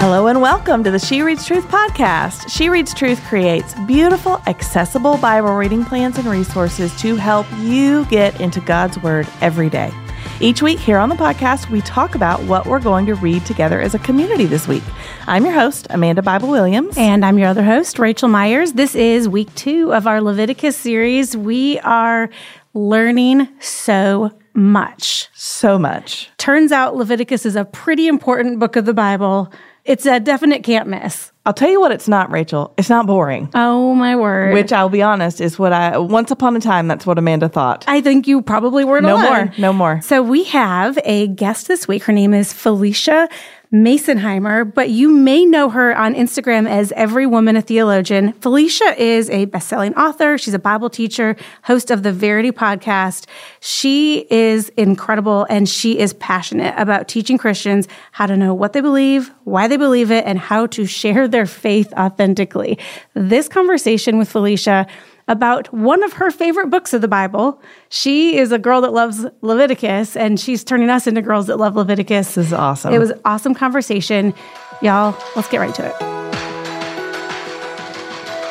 Hello and welcome to the She Reads Truth podcast. She Reads Truth creates beautiful, accessible Bible reading plans and resources to help you get into God's Word every day. Each week here on the podcast, we talk about what we're going to read together as a community this week. I'm your host, Amanda Bible Williams. And I'm your other host, Raechel Myers. This is week two of our Leviticus series. We are learning so much. So much. Turns out Leviticus is a pretty important book of the Bible. It's a definite can't miss. I'll tell you what it's not, Raechel. It's not boring. Oh my word. Which I'll be honest is what I once upon a time that's what Amanda thought. I think you probably weren't no alone. more. No more. So we have a guest this week. Her name is Phylicia Masonheimer, but you may know her on Instagram as Every Woman a Theologian. Phylicia is a best-selling author. She's a Bible teacher, host of the Verity podcast. She is incredible and she is passionate about teaching Christians how to know what they believe, why they believe it, and how to share their faith authentically. This conversation with Phylicia about one of her favorite books of the Bible. She is a girl that loves Leviticus, and she's turning us into girls that love Leviticus. This is awesome. It was an awesome conversation. Y'all, let's get right to it.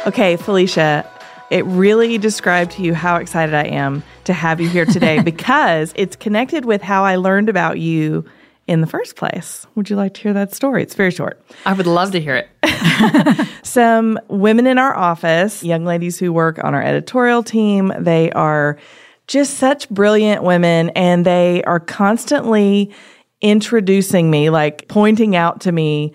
Okay, Phylicia, it really described to you how excited I am to have you here today because it's connected with how I learned about you in the first place. Would you like to hear that story? It's very short. I would love to hear it. Some women in our office, young ladies who work on our editorial team, they are just such brilliant women and they are constantly introducing me, like pointing out to me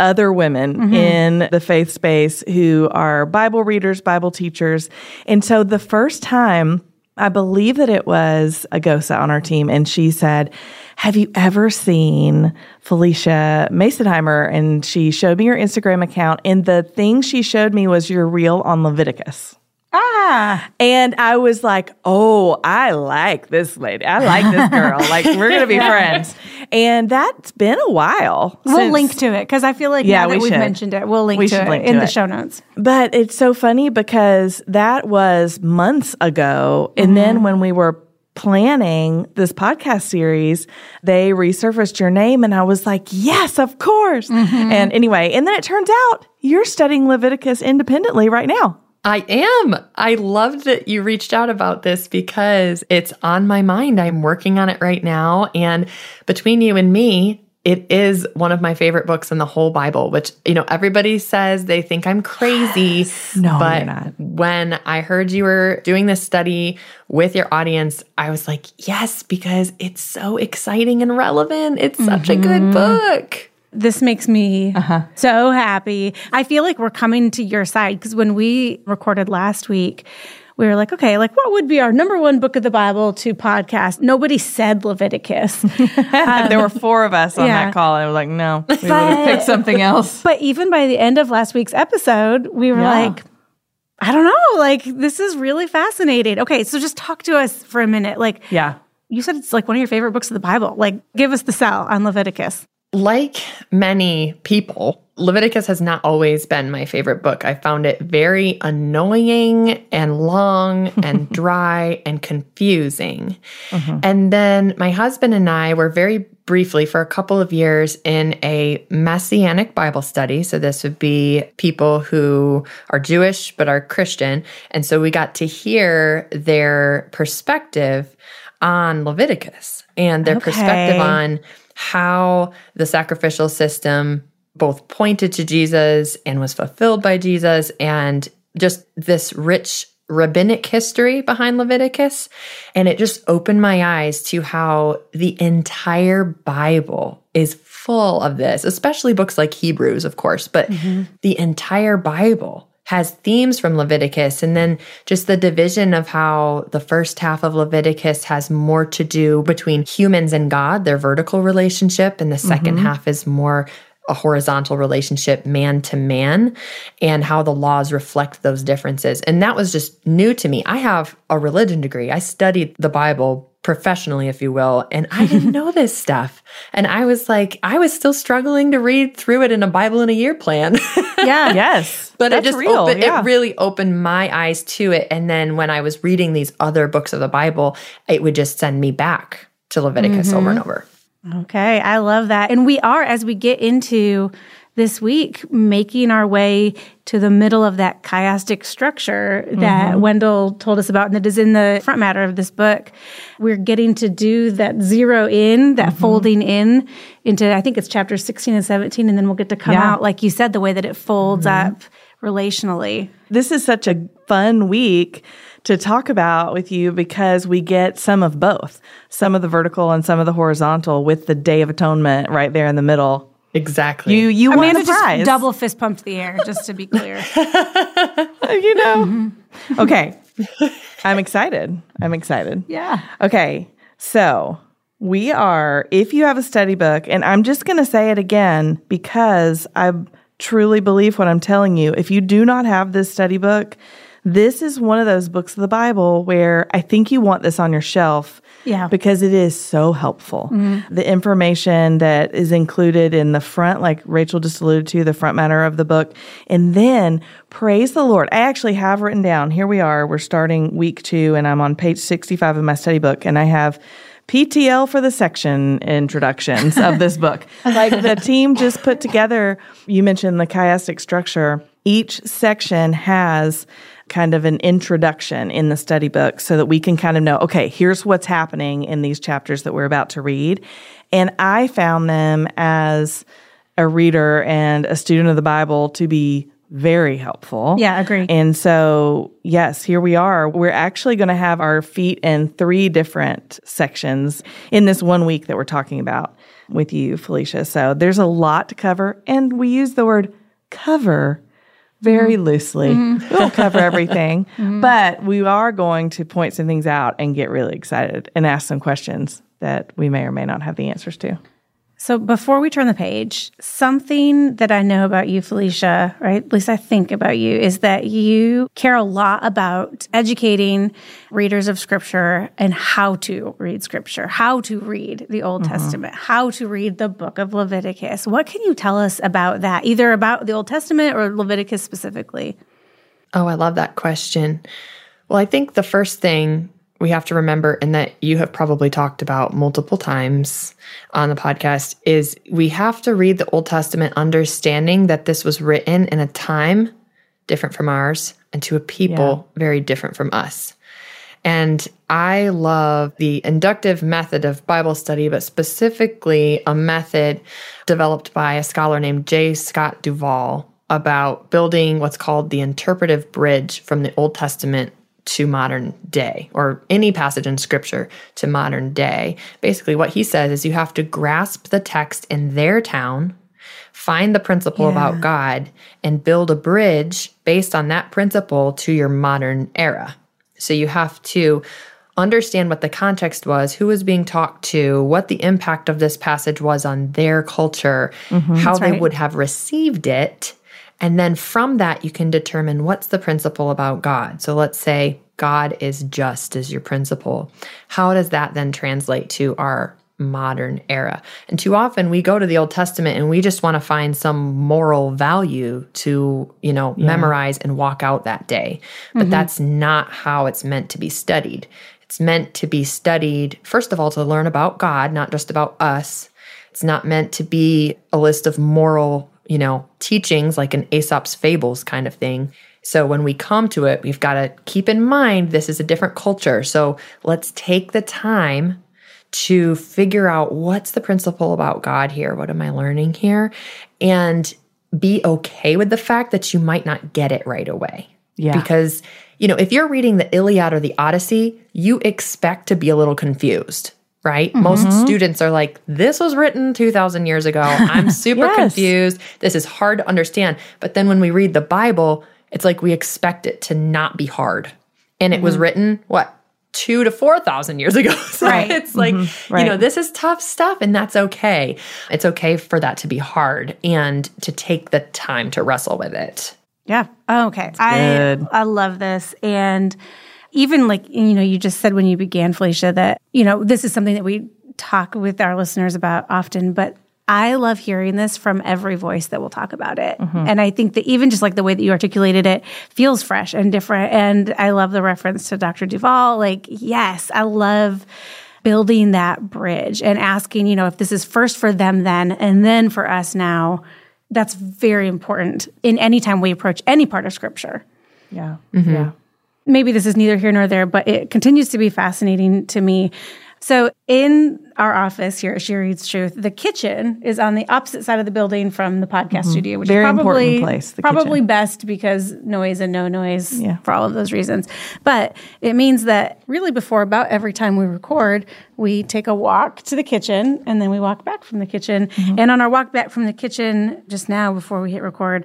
other women mm-hmm. in the faith space who are Bible readers, Bible teachers. And so the first time, I believe that it was Agosa on our team, and she said, Have you ever seen Phylicia Masonheimer? And she showed me your Instagram account, and the thing she showed me was your reel on Leviticus. Ah. And I was like, oh, I like this lady. I like this girl. like, we're going to be friends. And that's been a while. We'll since, link to it because I feel like yeah, we have mentioned it, we'll link we to it link in to the it. show notes. But it's so funny because that was months ago. And mm-hmm. then when we were planning this podcast series, they resurfaced your name and I was like, yes, of course. Mm-hmm. And anyway, and then it turns out you're studying Leviticus independently right now. I am. I loved that you reached out about this because it's on my mind. I'm working on it right now. And between you and me, it is one of my favorite books in the whole Bible, which, you know, everybody says they think I'm crazy. Yes. No, but not. when I heard you were doing this study with your audience, I was like, yes, because it's so exciting and relevant. It's such mm-hmm. a good mm-hmm. book. This makes me uh-huh. so happy. I feel like we're coming to your side because when we recorded last week, we were like, okay, like what would be our number one book of the Bible to podcast? Nobody said Leviticus. um, there were four of us on yeah. that call. And I was like, no, we would have picked something else. But even by the end of last week's episode, we were yeah. like, I don't know, like this is really fascinating. Okay, so just talk to us for a minute. Like, yeah. You said it's like one of your favorite books of the Bible. Like, give us the sell on Leviticus. Like many people, Leviticus has not always been my favorite book. I found it very annoying and long and dry and confusing. Mm-hmm. And then my husband and I were very briefly for a couple of years in a messianic Bible study. So this would be people who are Jewish but are Christian. And so we got to hear their perspective on Leviticus and their okay. perspective on how the sacrificial system both pointed to Jesus and was fulfilled by Jesus, and just this rich rabbinic history behind Leviticus. And it just opened my eyes to how the entire Bible is full of this, especially books like Hebrews, of course, but mm-hmm. the entire Bible has themes from Leviticus. And then just the division of how the first half of Leviticus has more to do between humans and God, their vertical relationship, and the 2nd mm-hmm. half is more a horizontal relationship, man to man, and how the laws reflect those differences. And that was just new to me. I have a religion degree, I studied the Bible professionally, if you will. And I didn't know this stuff. And I was like, I was still struggling to read through it in a Bible in a year plan. yeah. Yes. But That's it just real. Opened, yeah. it really opened my eyes to it. And then when I was reading these other books of the Bible, it would just send me back to Leviticus mm-hmm. over and over. Okay, I love that. And we are, as we get into this week making our way to the middle of that chiastic structure that Mm-hmm. Wendell told us about and that is in the front matter of this book. We're getting to do that zero in, that Mm-hmm. folding in into, I think it's chapters 16 and 17, and then we'll get to come Yeah. Mm-hmm. out, like you said, the way that it folds up relationally. This is such a fun week to talk about with you because we get some of both, some of the vertical and some of the horizontal with the Day of Atonement right there in the middle. Exactly. You you won Amanda the prize. just double fist pumped the air, just to be clear. you know. Mm-hmm. Okay. I'm excited. I'm excited. yeah. Okay. So we are, if you have a study book, and I'm just going to say it again because I truly believe what I'm telling you. If you do not have this study book, this is one of those books of the Bible where I think you want this on your shelf. Yeah. Because it is so helpful. Mm-hmm. The information that is included in the front, like Raechel just alluded to, the front matter of the book. And then praise the Lord. I actually have written down, here we are, we're starting week two, and I'm on page 65 of my study book, and I have PTL for the section introductions of this book. Like the team just put together, you mentioned the chiastic structure. Each section has kind of an introduction in the study book so that we can kind of know, okay, here's what's happening in these chapters that we're about to read. And I found them as a reader and a student of the Bible to be very helpful. Yeah, agree. And so, yes, here we are. We're actually going to have our feet in three different sections in this one week that we're talking about with you, Phylicia. So there's a lot to cover. And we use the word cover very mm-hmm. loosely. Mm-hmm. We won't cover everything, mm-hmm. but we are going to point some things out and get really excited and ask some questions that we may or may not have the answers to. So before we turn the page, something that I know about you, Phylicia, right? At least I think about you, is that you care a lot about educating readers of scripture and how to read scripture, how to read the Old mm-hmm. Testament, how to read the book of Leviticus. What can you tell us about that, either about the Old Testament or Leviticus specifically? Oh, I love that question. Well, I think the first thing we have to remember, and that you have probably talked about multiple times on the podcast, is we have to read the Old Testament understanding that this was written in a time different from ours and to a people very different from us. And I love the inductive method of Bible study, but specifically a method developed by a scholar named J. Scott Duvall about building what's called the interpretive bridge from the Old Testament to modern day or any passage in scripture to modern day. Basically, what he says is you have to grasp the text in their town, find the principle about God, and build a bridge based on that principle to your modern era. So you have to understand what the context was, who was being talked to, what the impact of this passage was on their culture, mm-hmm. how they right. would have received it. And then from that, you can determine what's the principle about God. So let's say God is just as your principle. How does that then translate to our modern era? And too often we go to the Old Testament and we just want to find some moral value to, you know, memorize and walk out that day. But mm-hmm. that's not how it's meant to be studied. It's meant to be studied, first of all, to learn about God, not just about us. It's not meant to be a list of moral, you know, teachings like an Aesop's fables kind of thing. So when we come to it, we've got to keep in mind this is a different culture. So let's take the time to figure out what's the principle about God here? What am I learning here? And be okay with the fact that you might not get it right away. Yeah. Because, you know, if you're reading the Iliad or the Odyssey, you expect to be a little confused, right? Mm-hmm. Most students are like, this was written 2,000 years ago. I'm super Yes. confused. This is hard to understand. But then when we read the Bible, it's like we expect it to not be hard. And it was mm-hmm. written, what? Two to four thousand years ago. So Right. it's like, Right. you know, this is tough stuff, and that's okay. It's okay for that to be hard and to take the time to wrestle with it. Yeah. Oh, okay. I. I love this and even like you know you just said when you began Phylicia that you know this is something that we talk with our listeners about often but I love hearing this from every voice that will talk about it. Mm-hmm. And I think that even just like the way that you articulated it feels fresh and different. And I love the reference to Dr. Duvall. Like, yes, I love building that bridge and asking, you know, if this is first for them then and then for us now, That's very important in any time we approach any part of scripture. Yeah. Mm-hmm. Yeah. Maybe this is neither here nor there, but it continues to be fascinating to me. So, in our office here at She Reads Truth, the kitchen is on the opposite side of the building from the podcast studio, which Very is probably important place, the probably kitchen. best because noise and no noise Yeah. for all of those reasons. But it means that really before about every time we record, we take a walk to the kitchen and then we walk back from the kitchen. Mm-hmm. And on our walk back from the kitchen just now before we hit record,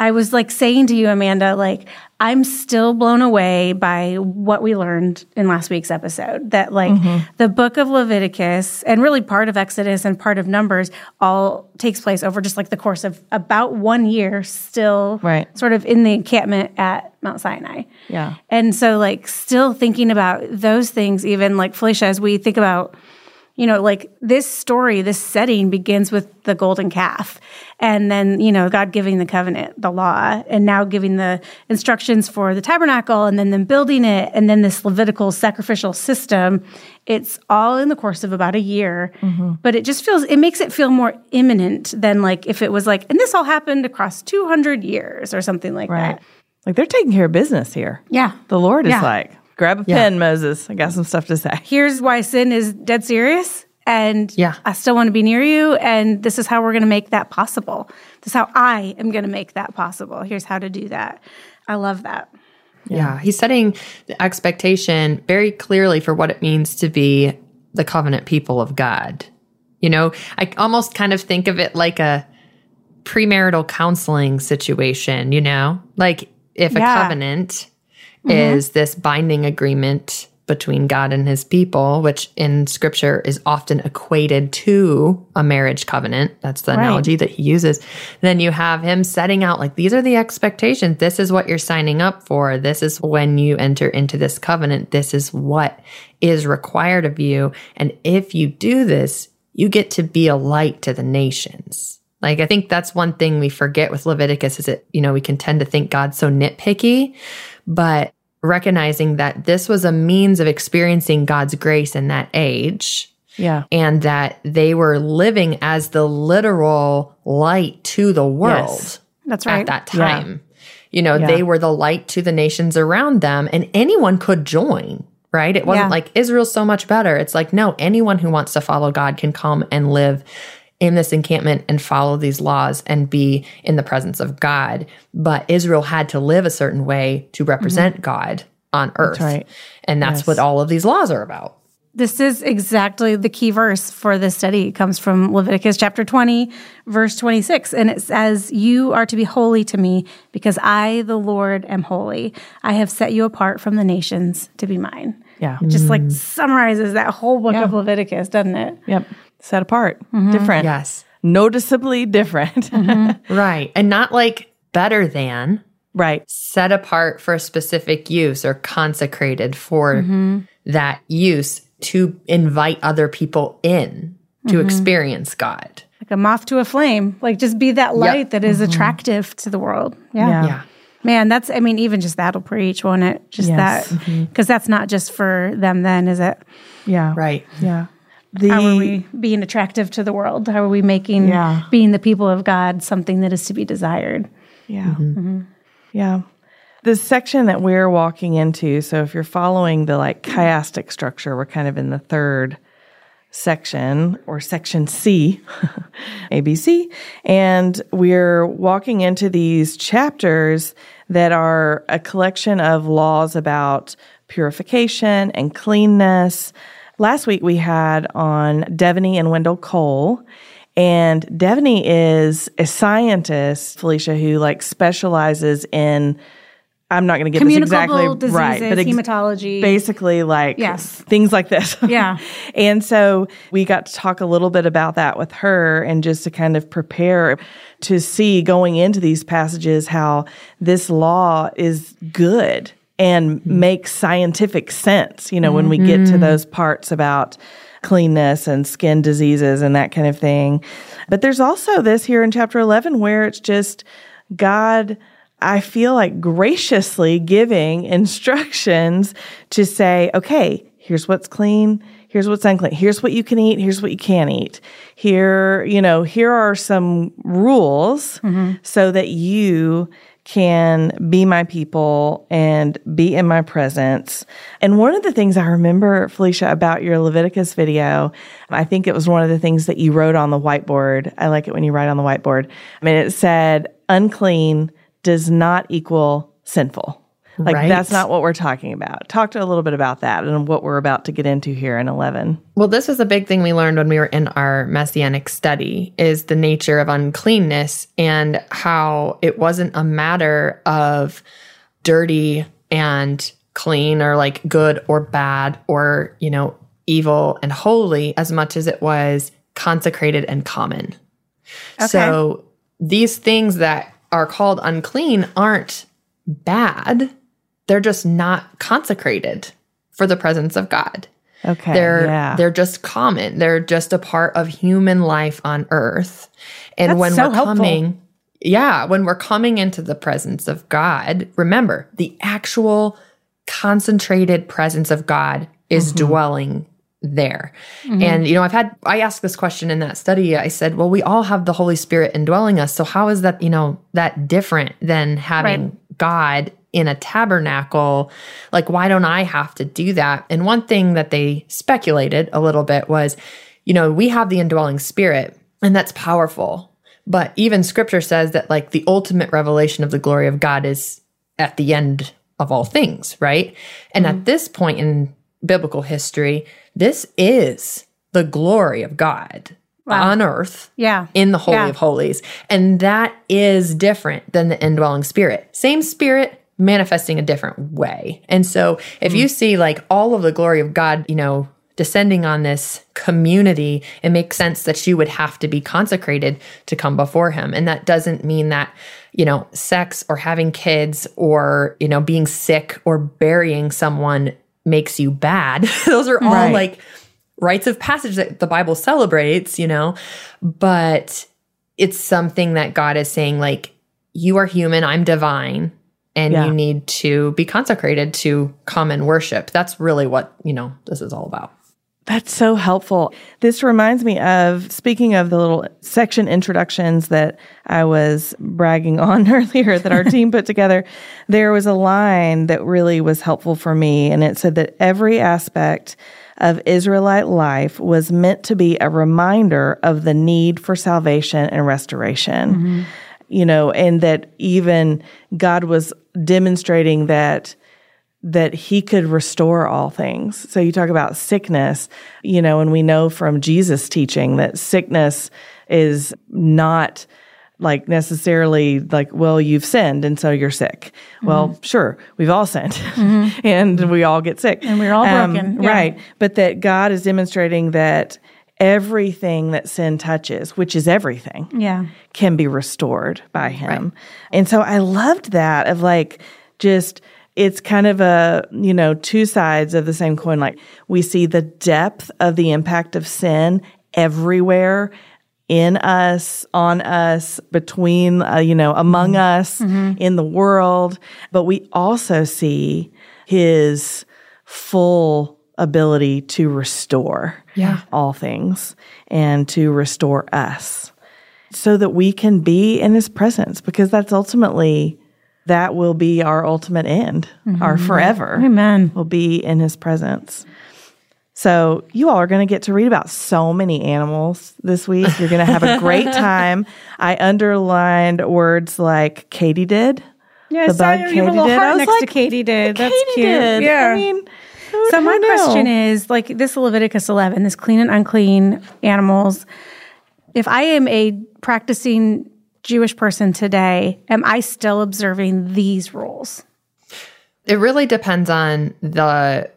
I was like saying to you, Amanda, like, I'm still blown away by what we learned in last week's episode. That, like, Mm-hmm. the book of Leviticus and really part of Exodus and part of Numbers all takes place over just like the course of about one year, still Right. sort of in the encampment at Mount Sinai. Yeah. And so, like, still thinking about those things, even like Phylicia, as we think about, you know, like this story, this setting begins with the golden calf. And then, you know, God giving the covenant, the law, and now giving the instructions for the tabernacle, and then them building it, and then this Levitical sacrificial system. It's all in the course of about a year. Mm-hmm. But it just feels, it makes it feel more imminent than like if it was like, and this all happened across 200 years or something like Right. that. Like they're taking care of business here. Yeah. The Lord is Yeah. like, grab a pen, Moses. I got some stuff to say. here's why sin is dead serious and Yeah. I still want to be near you and this is how we're going to make that possible. This is how I am going to make that possible. Here's how to do that. I love that. Yeah. He's setting the expectation very clearly for what it means to be the covenant people of God. You know, I almost kind of think of it like a premarital counseling situation, you know? Like if a Yeah. Covenant is this binding agreement between God and his people, which in scripture is often equated to a marriage covenant. That's the analogy that he uses. Then you have him setting out like these are the expectations. This is what you're signing up for. This is when you enter into this covenant. This is what is required of you. And if you do this, you get to be a light to the nations. Like I think that's one thing we forget with Leviticus is that, you know, we can tend to think God's so nitpicky, but recognizing that this was a means of experiencing God's grace in that age Yeah. and that they were living as the literal light to the world Yes. That's right. at that Yeah. time. You know, Yeah. they were the light to the nations around them and anyone could join, right? It wasn't Yeah. like Israel's so much better. It's like, no, anyone who wants to follow God can come and live in this encampment and follow these laws and be in the presence of God. But Israel had to live a certain way to mm-hmm. represent God on earth. right. And that's Yes. what all of these laws are about. This is exactly the key verse for this study. It comes from Leviticus chapter 20, verse 26. And it says, You are to be holy to me because I, the Lord, am holy. I have set you apart from the nations to be mine. Yeah. Just like mm. summarizes that whole book Yeah. of Leviticus, doesn't it? Yep. Set apart. Mm-hmm. Different. Yes. Noticeably different. Right. And not like better than, right. set apart for a specific use or consecrated for Mm-hmm. that use to invite other people in to Mm-hmm. experience God. Like a moth to a flame. Like just be that light that is attractive to the world. Yeah. Yeah. Yeah. Man, that's, I mean, even just that'll preach, won't it? Just Yes. that. Because that's not just for them then, is it? Yeah. Right. Yeah. The, How are we being attractive to the world? How are we making Yeah. being the people of God something that is to be desired? Yeah. Mm-hmm. Mm-hmm. Yeah. The section that we're walking into, so if you're following the like chiastic structure, we're kind of in the third section or section C, ABC, and we're walking into these chapters that are a collection of laws about purification and cleanness. Last week we had on Devaney and Wendell Cole. And Devaney is a scientist, Phylicia, who like specializes in I'm not going to get this exactly diseases, right, but ex- hematology. basically like Yes. things like this. Yeah. and so we got to talk a little bit about that with her and just to kind of prepare to see going into these passages how this law is good and Mm-hmm. makes scientific sense, you know, when we get to those parts about cleanness and skin diseases and that kind of thing. But there's also this here in chapter 11 where it's just God I feel like graciously giving instructions to say, okay, here's what's clean, Here's what's unclean. Here's what you can eat. Here's what you can't eat. Here, you know, here are some rules so that you can be my people and be in my presence. And one of the things I remember, Phylicia, about your Leviticus video, I think it was one of the things that you wrote on the whiteboard. I like it when you write on the whiteboard. I mean, it said, unclean does not equal sinful. Like Right. that's not what we're talking about. Talk to a little bit about that and what we're about to get into here in 11. Well, this was a big thing we learned when we were in our messianic study is the nature of uncleanness and how it wasn't a matter of dirty and clean or like good or bad or, you know, evil and holy as much as it was consecrated and common. So these things that are called unclean aren't bad. They're just not consecrated for the presence of God. Okay. They're yeah. they're just common. They're just a part of human life on earth. And That's when so we're helpful. coming yeah, when we're coming into the presence of God, remember, the actual concentrated presence of God is Mm-hmm. dwelling there. And you know, I've had I asked this question in that study. I said, "Well, we all have the Holy Spirit indwelling us. So how is that, you know, that different than having God in a tabernacle? Like why don't I have to do that?" And one thing that they speculated a little bit was, you know, we have the indwelling spirit, and that's powerful. But even scripture says that like the ultimate revelation of the glory of God is at the end of all things, right? And at mm-hmm. this point in biblical history, this is the glory of God on earth Yeah. in the Holy Yeah. of Holies. And that is different than the indwelling spirit. Same spirit manifesting a different way. And so if hmm. you see like all of the glory of God, you know, descending on this community, it makes sense that you would have to be consecrated to come before him. And that doesn't mean that, you know, sex or having kids or, you know, being sick or burying someone makes you bad. Those are all Right. like rites of passage that the Bible celebrates, you know, but it's something that God is saying, like, you are human, I'm divine, and Yeah. you need to be consecrated to common worship. That's really what, you know, this is all about. That's so helpful. This reminds me of speaking of the little section introductions that I was bragging on earlier that our team put together. There was a line that really was helpful for me, and it said that every aspect of Israelite life was meant to be a reminder of the need for salvation and restoration. Mm-hmm. You know, and that even God was demonstrating that that he could restore all things. So you talk about sickness, you know, and we know from Jesus' teaching that sickness is not like necessarily like, well, you've sinned and so you're sick. Well, mm-hmm. sure, we've all sinned mm-hmm. and we all get sick. And we're all um, broken, yeah. Right. But that God is demonstrating that everything that sin touches, which is everything, Yeah. can be restored by him. And so I loved that of like just it's kind of a, you know, two sides of the same coin. Like we see the depth of the impact of sin everywhere in us, on us, between, uh, you know, among us, in the world. But we also see his full ability to restore Yeah. all things and to restore us so that we can be in his presence because that's ultimately that will be our ultimate end mm-hmm. our forever Amen. will be in his presence so you all are going to get to read about so many animals this week you're going to have a great time i underlined words like katie did Yeah, The bug you have a Katie little did. I was next to like, Katie did. That's katie cute. did Yeah. i mean So my knew? question is like this Leviticus 11, this clean and unclean animals. If I am a practicing Jewish person today, am I still observing these rules? It really depends on the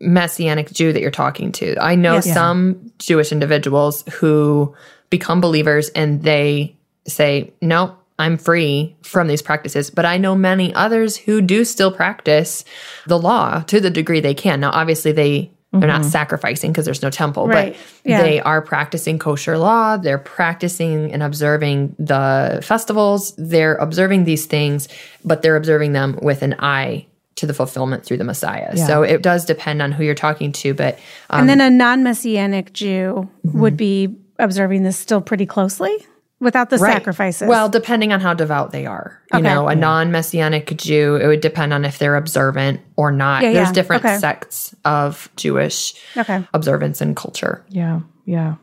messianic Jew that you're talking to. I know Yes. some Jewish individuals who become believers and they say, "Nope, I'm free from these practices." But I know many others who do still practice the law to the degree they can. Now, obviously, they they're not sacrificing because there's no temple, Right. but Yeah. they are practicing kosher law. They're practicing and observing the festivals. They're observing these things, but they're observing them with an eye to the fulfillment through the Messiah. So it does depend on who you're talking to, but um, and then a non-messianic Jew would be observing this still pretty closely without the Right. sacrifices. Well, depending on how devout they are. You Okay. know, a non messianic Jew, it would depend on if they're observant or not. Yeah, There's yeah. different Okay. sects of Jewish Okay. observance and culture. Yeah, yeah.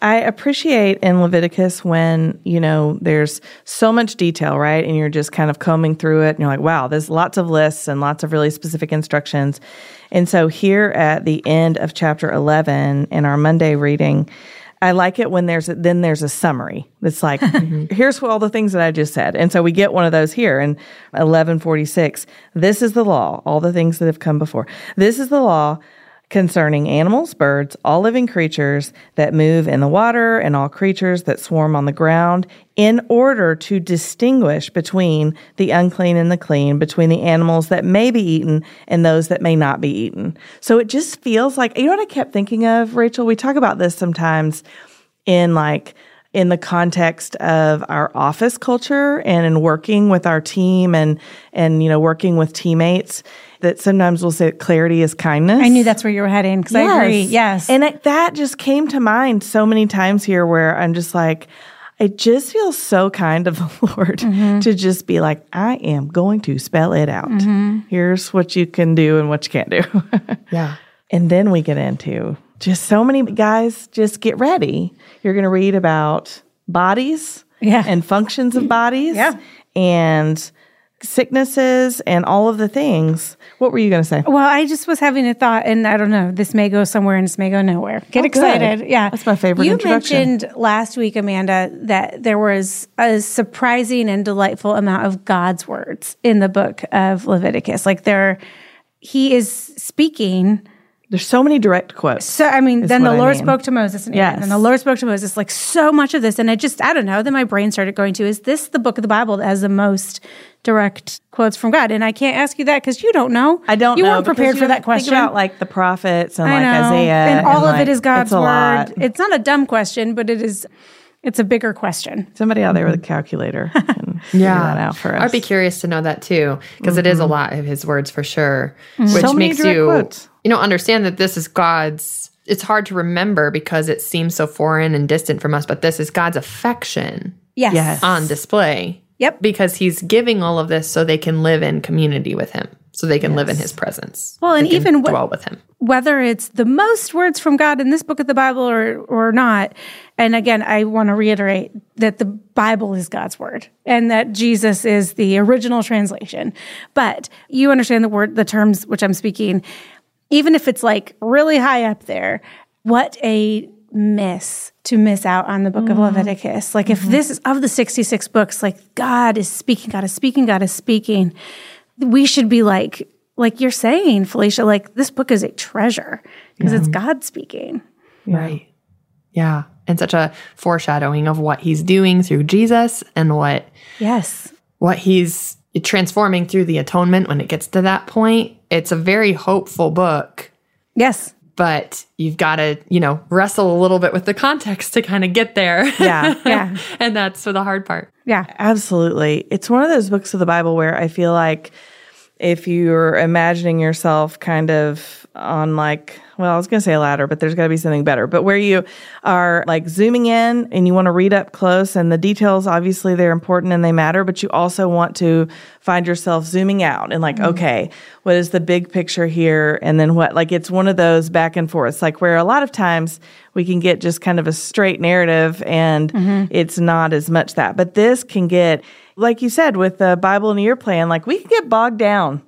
I appreciate in Leviticus when, you know, there's so much detail, right? And you're just kind of combing through it and you're like, wow, there's lots of lists and lots of really specific instructions. And so here at the end of chapter 11 in our Monday reading, I like it when there's a, then there's a summary. It's like mm-hmm. here's all the things that I just said, and so we get one of those here in eleven forty six. This is the law, all the things that have come before. This is the law concerning animals, birds, all living creatures that move in the water, and all creatures that swarm on the ground, in order to distinguish between the unclean and the clean, between the animals that may be eaten and those that may not be eaten. So it just feels like, you know what I kept thinking of, Raechel? We talk about this sometimes in like, in the context of our office culture and in working with our team and and you know working with teammates that sometimes we'll say clarity is kindness I knew that's where you were heading because I agree. Yes. and it, that just came to mind so many times here where I'm just like, it just feels so kind of the Lord Mm-hmm. to just be like, I am going to spell it out. Mm-hmm. Here's what you can do and what you can't do. Yeah. and then we get into just so many guys, just get ready. You're going to read about bodies Yeah. and functions of bodies Yeah. and sicknesses and all of the things. What were you going to say? Well, I just was having a thought, and I don't know. This may go somewhere, and this may go nowhere. Get Oh, good. excited! Yeah, That's my favorite You introduction. mentioned last week, Amanda, that there was a surprising and delightful amount of God's words in the book of Leviticus. Like there, He is speaking. There's so many direct quotes. So I mean, then the what I Lord mean. spoke to Moses, and Yes. and the Lord spoke to Moses. Like so much of this, and I just I don't know. Then my brain started going to: Is this the book of the Bible that has the most direct quotes from God? And I can't ask you that because you don't know. I don't You know. weren't prepared you for that think question. about like the prophets and I like know. Isaiah. and all of like, it is God's it's a lot. It's not a dumb question, but it is. It's a bigger question. Somebody out there with a calculator can figure that out for us. I'd be curious to know that too, because is a mm-hmm. lot of his words for sure, mm-hmm. which So makes you, quotes. you know, understand that this is God's. It's hard to remember because it seems so foreign and distant from us, but this is God's affection Yes. Yes. on display. Yep. Because he's giving all of this so they can live in community with him, so they can live in his presence. Well, and even wh- dwell with him. whether it's the most words from God in this book of the Bible or or not. And again, I want to reiterate that the Bible is God's word and that Jesus is the original translation. But you understand the word the terms which I'm speaking even if it's like really high up there. What a miss to miss out on the book of mm-hmm. Leviticus. Like if mm-hmm. this is of the 66 books like God is speaking, God is speaking, God is speaking. We should be like like you're saying, Phylicia, like this book is a treasure because it's God speaking. Right. Yeah. And such a foreshadowing of what he's doing through Jesus and what Yes. what he's transforming through the atonement when it gets to that point. It's a very hopeful book, Yes. But you've got to, you know, wrestle a little bit with the context to kind of get there. Yeah. Yeah. and that's the hard part. Yeah. Absolutely. It's one of those books of the Bible where I feel like if you're imagining yourself kind of on like, well, I was going to say a ladder, but there's got to be something better. But where you are like zooming in and you want to read up close and the details, obviously they're important and they matter, but you also want to find yourself zooming out and like, mm-hmm. okay, what is the big picture here? And then what? Like it's one of those back and forths, like where a lot of times we can get just kind of a straight narrative and mm-hmm. it's not as much that. But this can get, like you said, with the Bible in a year plan, like we can get bogged down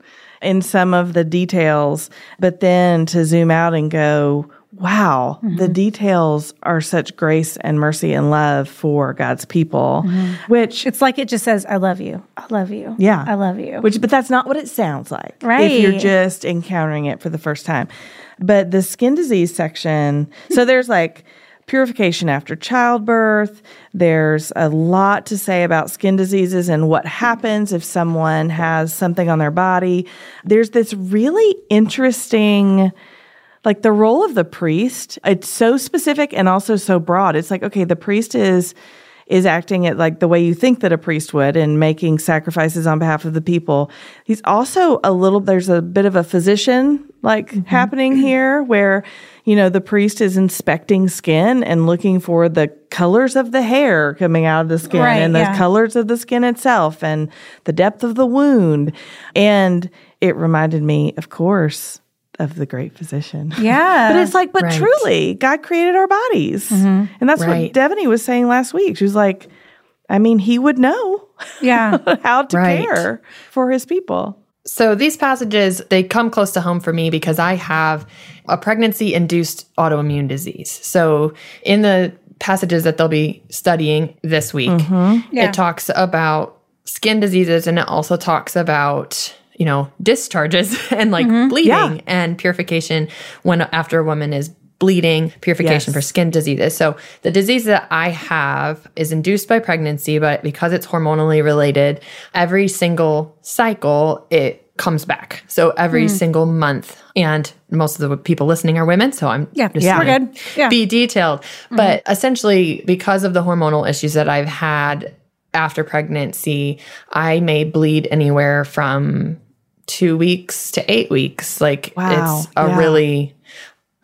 in some of the details, but then to zoom out and go, wow, the mm-hmm. details are such grace and mercy and love for God's people, mm-hmm. which, It's like it just says, I love you. I love you. yeah, I love you. Which, but that's not what it sounds like, Right. If you're just encountering it for the first time. But the skin disease section, so there's like purification after childbirth. There's a lot to say about skin diseases and what happens if someone has something on their body. There's this really interesting like the role of the priest it's so specific and also so broad it's like okay the priest is is acting it like the way you think that a priest would and making sacrifices on behalf of the people. He's also a little, there's a bit of a physician like mm-hmm. happening here where, you know, the priest is inspecting skin and looking for the colors of the hair coming out of the skin right, and the yeah. colors of the skin itself and the depth of the wound. And it reminded me, of course, of the great physician. Yeah. but it's like, but right. truly, God created our bodies. Mm-hmm. And that's right. what Devaney was saying last week. She was like, I mean, he would know yeah. how to right. care for his people. So these passages, they come close to home for me because I have a pregnancy induced autoimmune disease. So in the passages that they'll be studying this week, mm-hmm. yeah. it talks about skin diseases and it also talks about you know, discharges and like mm-hmm. bleeding yeah. and purification when after a woman is bleeding, purification yes. for skin diseases. So the disease that I have is induced by pregnancy, but because it's hormonally related, every single cycle it comes back. So every mm. single month. And most of the people listening are women. So I'm yeah, just yeah. we're good. Yeah. Be detailed. Mm-hmm. But essentially, because of the hormonal issues that I've had after pregnancy, I may bleed anywhere from two weeks to eight weeks. Like wow. it's a yeah. really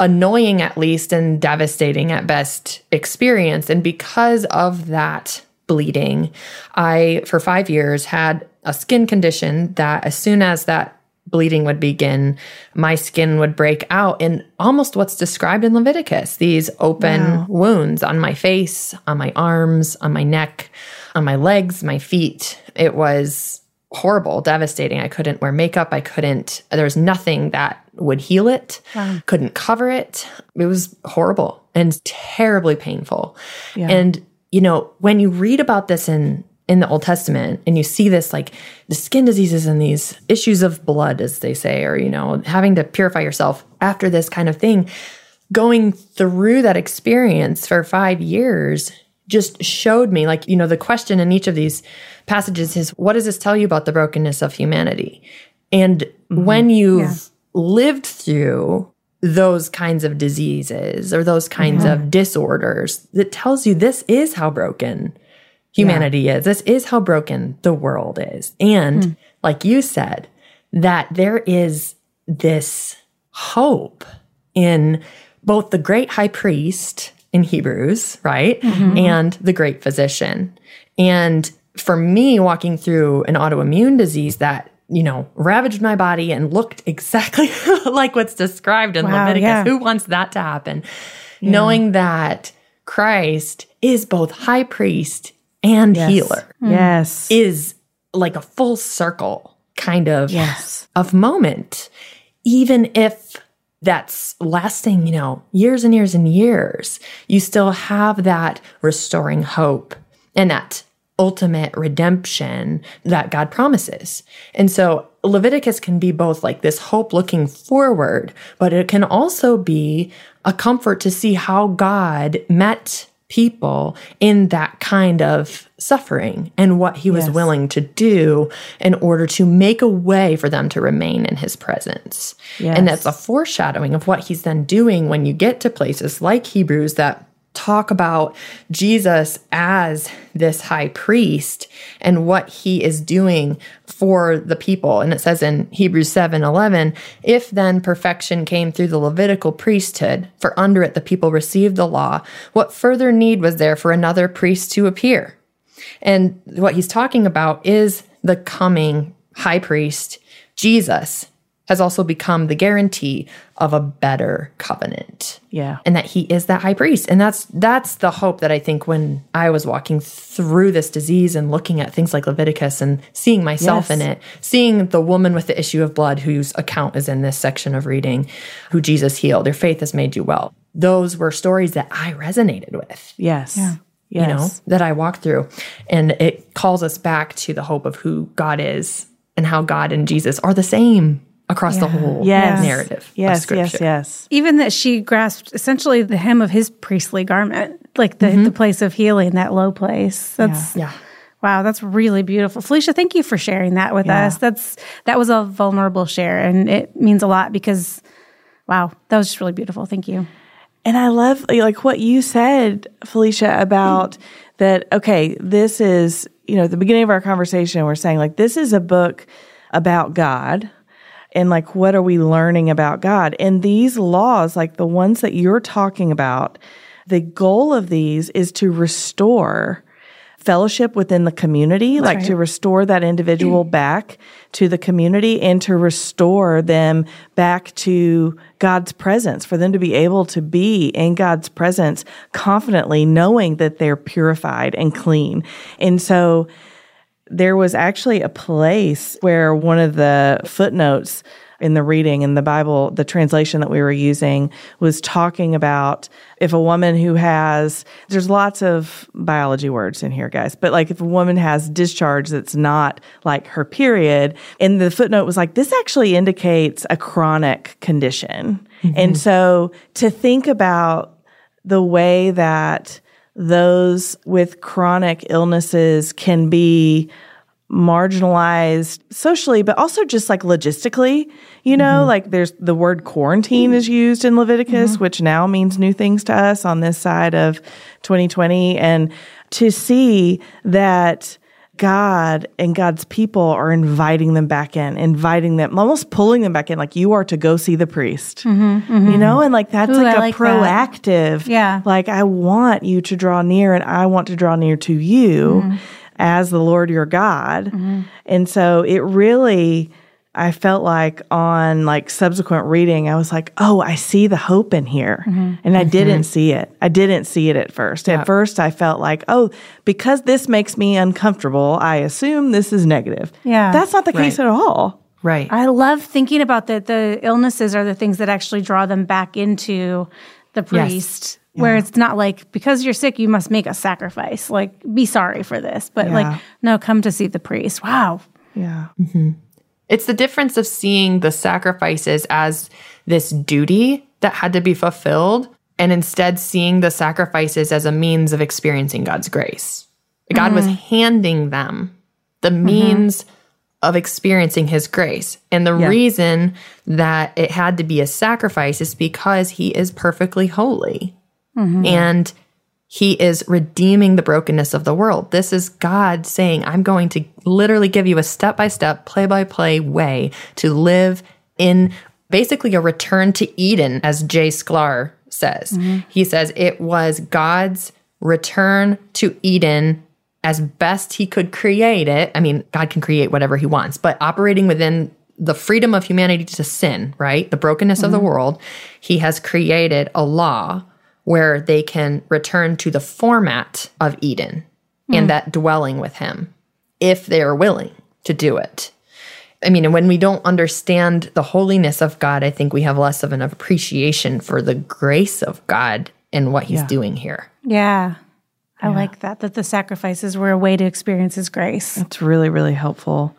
annoying at least and devastating at best experience. And because of that bleeding, I, for five years, had a skin condition that as soon as that bleeding would begin, my skin would break out in almost what's described in Leviticus these open wow. wounds on my face, on my arms, on my neck, on my legs, my feet. It was horrible, devastating. I couldn't wear makeup. I couldn't, there was nothing that would heal it, wow. couldn't cover it. It was horrible and terribly painful. Yeah. And, you know, when you read about this in, in the Old Testament and you see this like the skin diseases and these issues of blood, as they say, or, you know, having to purify yourself after this kind of thing, going through that experience for five years just showed me like you know the question in each of these passages is what does this tell you about the brokenness of humanity and mm-hmm. when you've yeah. lived through those kinds of diseases or those kinds of disorders it tells you this is how broken humanity yeah. is this is how broken the world is and mm. like you said that there is this hope in both the great high priest in Hebrews, right? Mm-hmm. And the great physician. And for me, walking through an autoimmune disease that, you know, ravaged my body and looked exactly like what's described in wow, Leviticus, yeah. who wants that to happen? Yeah. Knowing that Christ is both high priest and yes. healer. Mm. Yes. Is like a full circle kind of yes. of moment. Even if that's lasting, you know, years and years and years, you still have that restoring hope and that ultimate redemption that God promises. And so Leviticus can be both like this hope looking forward, but it can also be a comfort to see how God met people in that kind of suffering and what he was yes. willing to do in order to make a way for them to remain in his presence. Yes. And that's a foreshadowing of what he's then doing when you get to places like Hebrews that talk about Jesus as this high priest and what he is doing for the people. And it says in Hebrews 7 11, if then perfection came through the Levitical priesthood, for under it the people received the law, what further need was there for another priest to appear? And what he's talking about is the coming high priest, Jesus, has also become the guarantee of a better covenant. Yeah. And that he is that high priest. And that's that's the hope that I think when I was walking through this disease and looking at things like Leviticus and seeing myself yes. in it, seeing the woman with the issue of blood whose account is in this section of reading, who Jesus healed, your faith has made you well. Those were stories that I resonated with. Yes. Yeah. Yes. You know, that I walked through. And it calls us back to the hope of who God is and how God and Jesus are the same across yeah. the whole yes. narrative. Yes, yes, yes. Even that she grasped essentially the hem of his priestly garment, like the, mm-hmm. the place of healing, that low place. That's yeah. yeah. Wow, that's really beautiful. Phylicia, thank you for sharing that with yeah. us. That's that was a vulnerable share and it means a lot because wow, that was just really beautiful. Thank you. And I love like what you said, Phylicia, about that, okay, this is, you know, at the beginning of our conversation, we're saying like, this is a book about God and like, what are we learning about God? And these laws, like the ones that you're talking about, the goal of these is to restore fellowship within the community, like right. to restore that individual back to the community and to restore them back to God's presence, for them to be able to be in God's presence confidently, knowing that they're purified and clean. And so there was actually a place where one of the footnotes in the reading in the Bible, the translation that we were using was talking about if a woman who has, there's lots of biology words in here, guys, but like if a woman has discharge that's not like her period, and the footnote was like, this actually indicates a chronic condition. Mm-hmm. And so to think about the way that those with chronic illnesses can be marginalized socially, but also just like logistically, you know, mm-hmm. like there's the word quarantine is used in Leviticus, mm-hmm. which now means new things to us on this side of 2020. And to see that God and God's people are inviting them back in, inviting them, almost pulling them back in, like you are to go see the priest, mm-hmm, mm-hmm. you know, and like that's Ooh, like I a like proactive, that. yeah, like I want you to draw near, and I want to draw near to you mm-hmm. as the Lord your God, mm-hmm. and so it really I felt like on like subsequent reading, I was like, oh, I see the hope in here. Mm-hmm. And I mm-hmm. didn't see it. I didn't see it at first. At first, I felt like, oh, because this makes me uncomfortable, I assume this is negative. Yeah. That's not the case right. at all. Right. I love thinking about that. The illnesses are the things that actually draw them back into the priest. Yes. Yeah. Where it's not like because you're sick, you must make a sacrifice. Like, be sorry for this, but yeah. like, no, come to see the priest. Wow. Yeah. Mm-hmm. It's the difference of seeing the sacrifices as this duty that had to be fulfilled and instead seeing the sacrifices as a means of experiencing God's grace. God mm-hmm. was handing them the mm-hmm. means mm-hmm. of experiencing his grace. And the yeah. reason that it had to be a sacrifice is because he is perfectly holy. Mm-hmm. And he is redeeming the brokenness of the world. This is God saying, I'm going to literally give you a step by step, play by play way to live in basically a return to Eden, as Jay Sklar says. Mm-hmm. He says it was God's return to Eden as best he could create it. I mean, God can create whatever he wants, but operating within the freedom of humanity to sin, right? The brokenness mm-hmm. of the mm-hmm. world, he has created a law where they can return to the format of Eden mm. and hmm. that dwelling with Him if they are willing to do it. I mean, when we don't understand the holiness of God, I think we have less of an appreciation for the grace of God and what He's yeah. doing here. Yeah. I yeah. like that, that the sacrifices were a way to experience His grace. That's really, really helpful.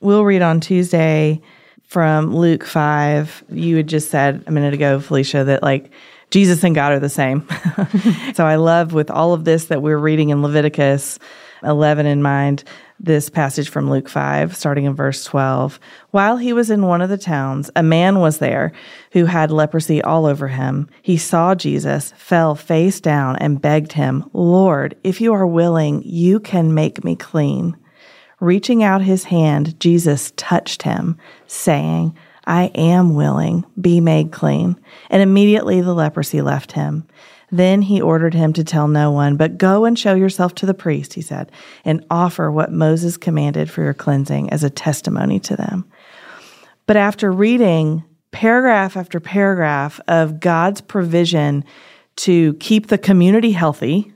We'll read on Tuesday from Luke 5. You had just said a minute ago, Phylicia, that like Jesus and God are the same. so I love with all of this that we're reading in Leviticus 11 in mind, this passage from Luke 5, starting in verse 12. While he was in one of the towns, a man was there who had leprosy all over him. He saw Jesus, fell face down, and begged him, Lord, if you are willing, you can make me clean. Reaching out his hand, Jesus touched him, saying, I am willing, be made clean. And immediately the leprosy left him. Then he ordered him to tell no one, but go and show yourself to the priest, he said, and offer what Moses commanded for your cleansing as a testimony to them. But after reading paragraph after paragraph of God's provision to keep the community healthy,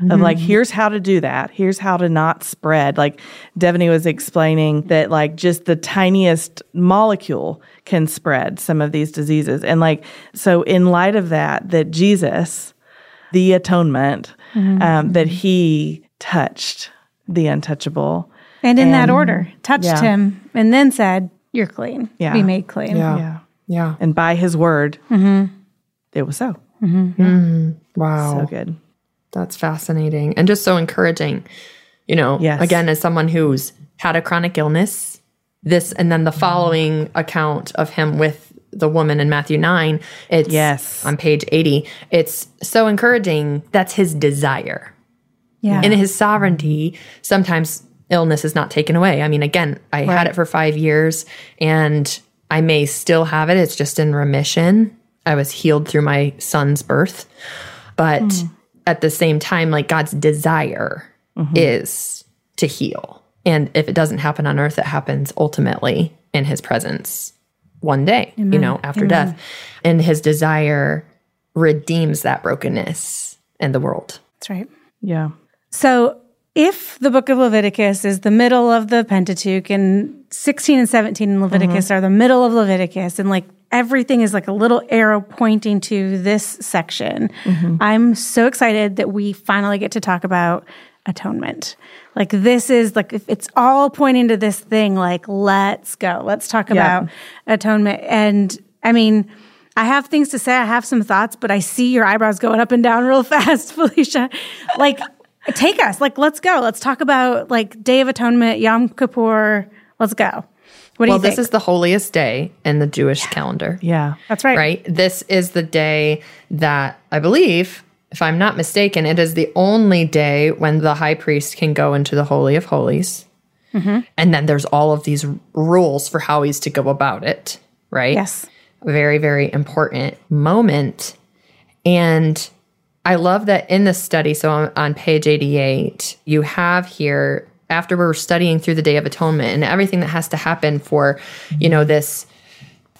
mm-hmm. of like, mm-hmm. here's how to do that. Here's how to not spread. Like Devaney was explaining that like just the tiniest molecule can spread some of these diseases. And like, so in light of that, that Jesus, the atonement, mm-hmm. um, that he touched the untouchable. And in and, that order, touched yeah. him and then said, You're clean. Yeah. Be made clean. Yeah. Yeah. yeah. And by his word, mm-hmm. it was so. Mm-hmm. Mm, wow. So good. That's fascinating and just so encouraging. You know, yes. again, as someone who's had a chronic illness, this and then the following account of him with the woman in Matthew 9, it's yes. on page 80. It's so encouraging. That's his desire. Yeah. In his sovereignty, sometimes illness is not taken away. I mean, again, I had it for five years and I may still have it. It's just in remission. I was healed through my son's birth. But hmm. At the same time, like God's desire mm-hmm. is to heal. And if it doesn't happen on earth, it happens ultimately in his presence one day, you know, after death. And his desire redeems that brokenness in the world. That's right. Yeah. So, if the book of Leviticus is the middle of the Pentateuch and 16 and 17 in Leviticus mm-hmm. are the middle of Leviticus, and like everything is like a little arrow pointing to this section, mm-hmm. I'm so excited that we finally get to talk about atonement. Like, this is like, if it's all pointing to this thing, like, let's go. Let's talk Yeah. about atonement. And I mean, I have things to say. I have some thoughts, but I see your eyebrows going up and down real fast, Phylicia. Like, take us. Like, let's go. Let's talk about like Day of Atonement, Yom Kippur. Let's go. What do Well, you think? this is the holiest day in the Jewish calendar. Yeah. That's right. right? This is the day that I believe, if I'm not mistaken, it is the only day when the high priest can go into the Holy of Holies. Mm-hmm. And then there's all of these rules for how he's to go about it, right? Yes. Very, very important moment. And I love that in this study, so on, on page 88, you have here, after we're studying through the Day of Atonement and everything that has to happen for, you know, this